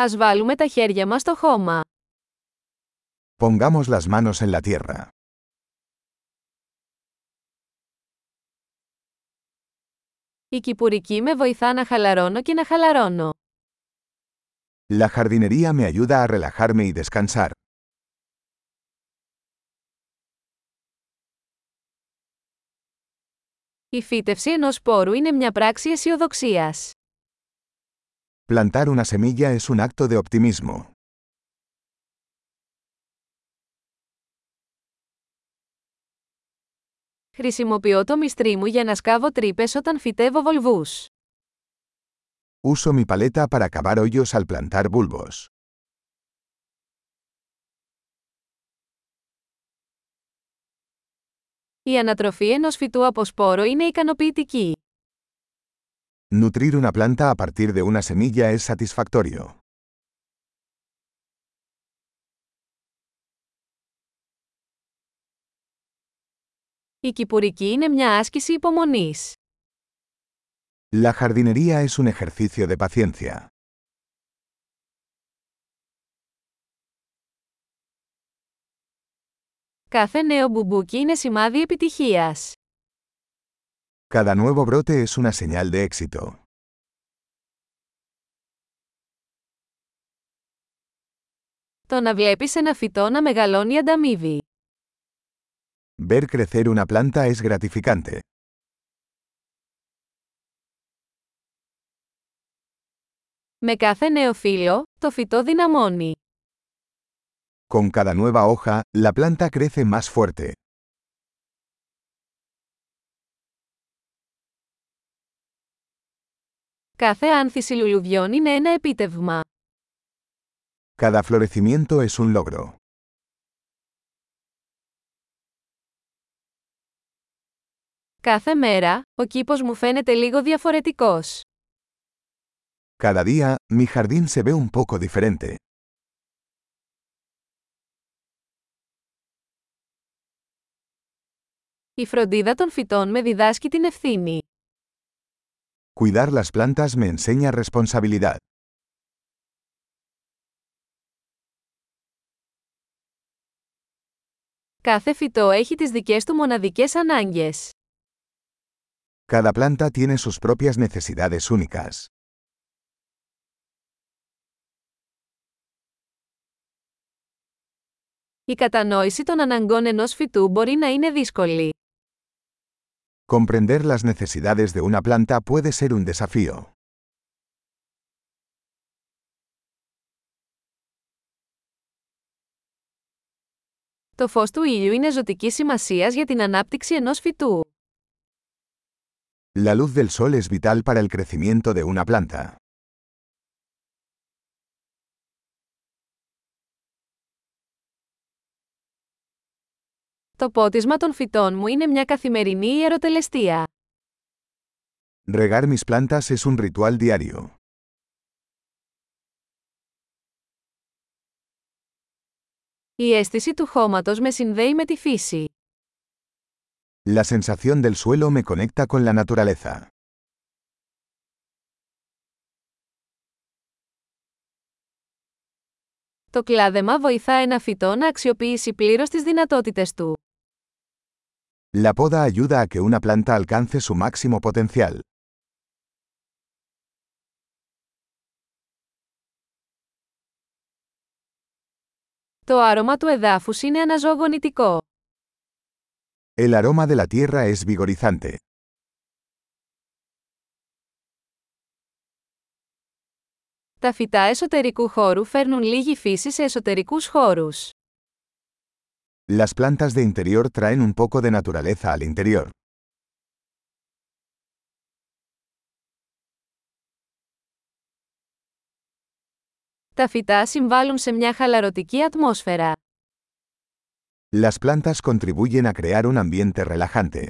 Ας βάλουμε τα χέρια μας στο χώμα. Pongamos las manos en la tierra. Η κυπουρική με βοηθά να χαλαρώνω και να χαλαρώνω. La jardinería me ayuda a relajarme y descansar. Η φύτευση ενός σπόρου είναι μια πράξη αισιοδοξίας. Plantar una semilla es un acto de optimismo. Χρησιμοποιώ το μυστρί μου για να σκάβω τρύπες όταν φυτεύω βολβούς. Uso mi paleta para cavar hoyos al plantar bulbos. Η ανατροφή ενός φυτού από σπόρο είναι ικανοποιητική. Nutrir una planta a partir de una semilla es satisfactorio. Η κυπουρική είναι μια άσκηση υπομονής. La jardinería es un ejercicio de paciencia. Κάθε νέο μπουμπούκι είναι σημάδι επιτυχίας. Cada nuevo brote es una señal de éxito. Το να βλέπεις ένα φυτό να μεγαλώνει ανταμείβει. Ver crecer una planta es gratificante. Με κάθε νέο φύλλο, το φυτό δυναμώνει. Con cada nueva hoja, la planta crece más fuerte. Κάθε άνθηση λουλουδιών είναι ένα επίτευγμα. Cada florecimiento es un logro. Κάθε μέρα, ο κήπος μου φαίνεται λίγο διαφορετικός. Cada día, mi jardín se ve un poco diferente. Η φροντίδα των φυτών με διδάσκει την ευθύνη. Cuidar las plantas me enseña responsabilidad. Κάθε φυτό έχει τις δικές του μοναδικές ανάγκες. Cada planta tiene sus propias necesidades únicas. Η κατανόηση των αναγκών ενός φυτού μπορεί να είναι δύσκολη. Comprender las necesidades de una planta puede ser un desafío. Το φως του ήλιου είναι ζωτικής σημασίας για την ανάπτυξη ενός φυτού. La luz del sol es vital para el crecimiento de una planta. Το πότισμα των φυτών μου είναι μια καθημερινή ιεροτελεστία. Regar mis plantas es un ritual diario. Η αίσθηση του χώματος με συνδέει με τη φύση. La sensación del suelo me conecta con la naturaleza. Το κλάδεμα βοηθά ένα φυτό να αξιοποιήσει πλήρως τις δυνατότητες του. La poda ayuda a que una planta alcance su máximo potencial. Το άρωμα του εδάφους είναι αναζωογονητικό. El aroma de la tierra es vigorizante. Τα φυτά εσωτερικού χώρου φέρνουν λίγη φύση σε εσωτερικούς χώρους. Las plantas de interior traen un poco de naturaleza al interior. Τα φυτά συμβάλλουν σε μια χαλαρωτική ατμόσφαιρα. Las plantas contribuyen a crear un ambiente relajante.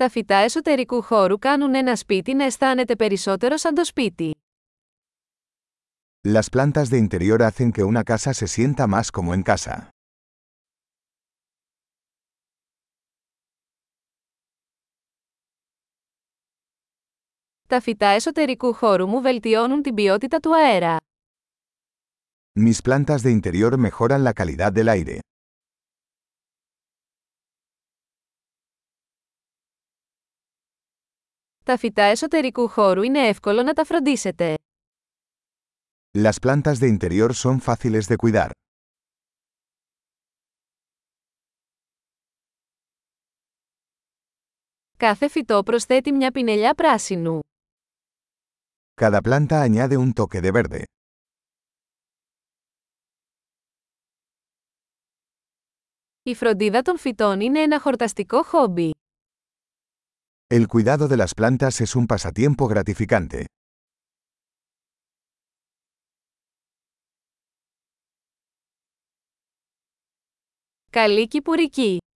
Τα φυτά εσωτερικού χώρου κάνουν ένα σπίτι να αισθάνεται περισσότερο σαν το σπίτι. Las plantas de interior hacen que una casa se sienta más como en casa. Τα φυτά εσωτερικού χώρου μου βελτιώνουν την ποιότητα του αέρα. Mis plantas de interior mejoran la calidad del aire. Τα φυτά εσωτερικού χώρου είναι εύκολο να τα φροντίσετε. Las plantas de interior son fáciles de cuidar. Κάθε φυτό προσθέτει μια πινελιά πράσινου. Cada planta añade un toque de verde. Η φροντίδα των φυτών είναι ένα χορταστικό χόμπι. El cuidado de las plantas es un pasatiempo gratificante. Καλή κυπουρική!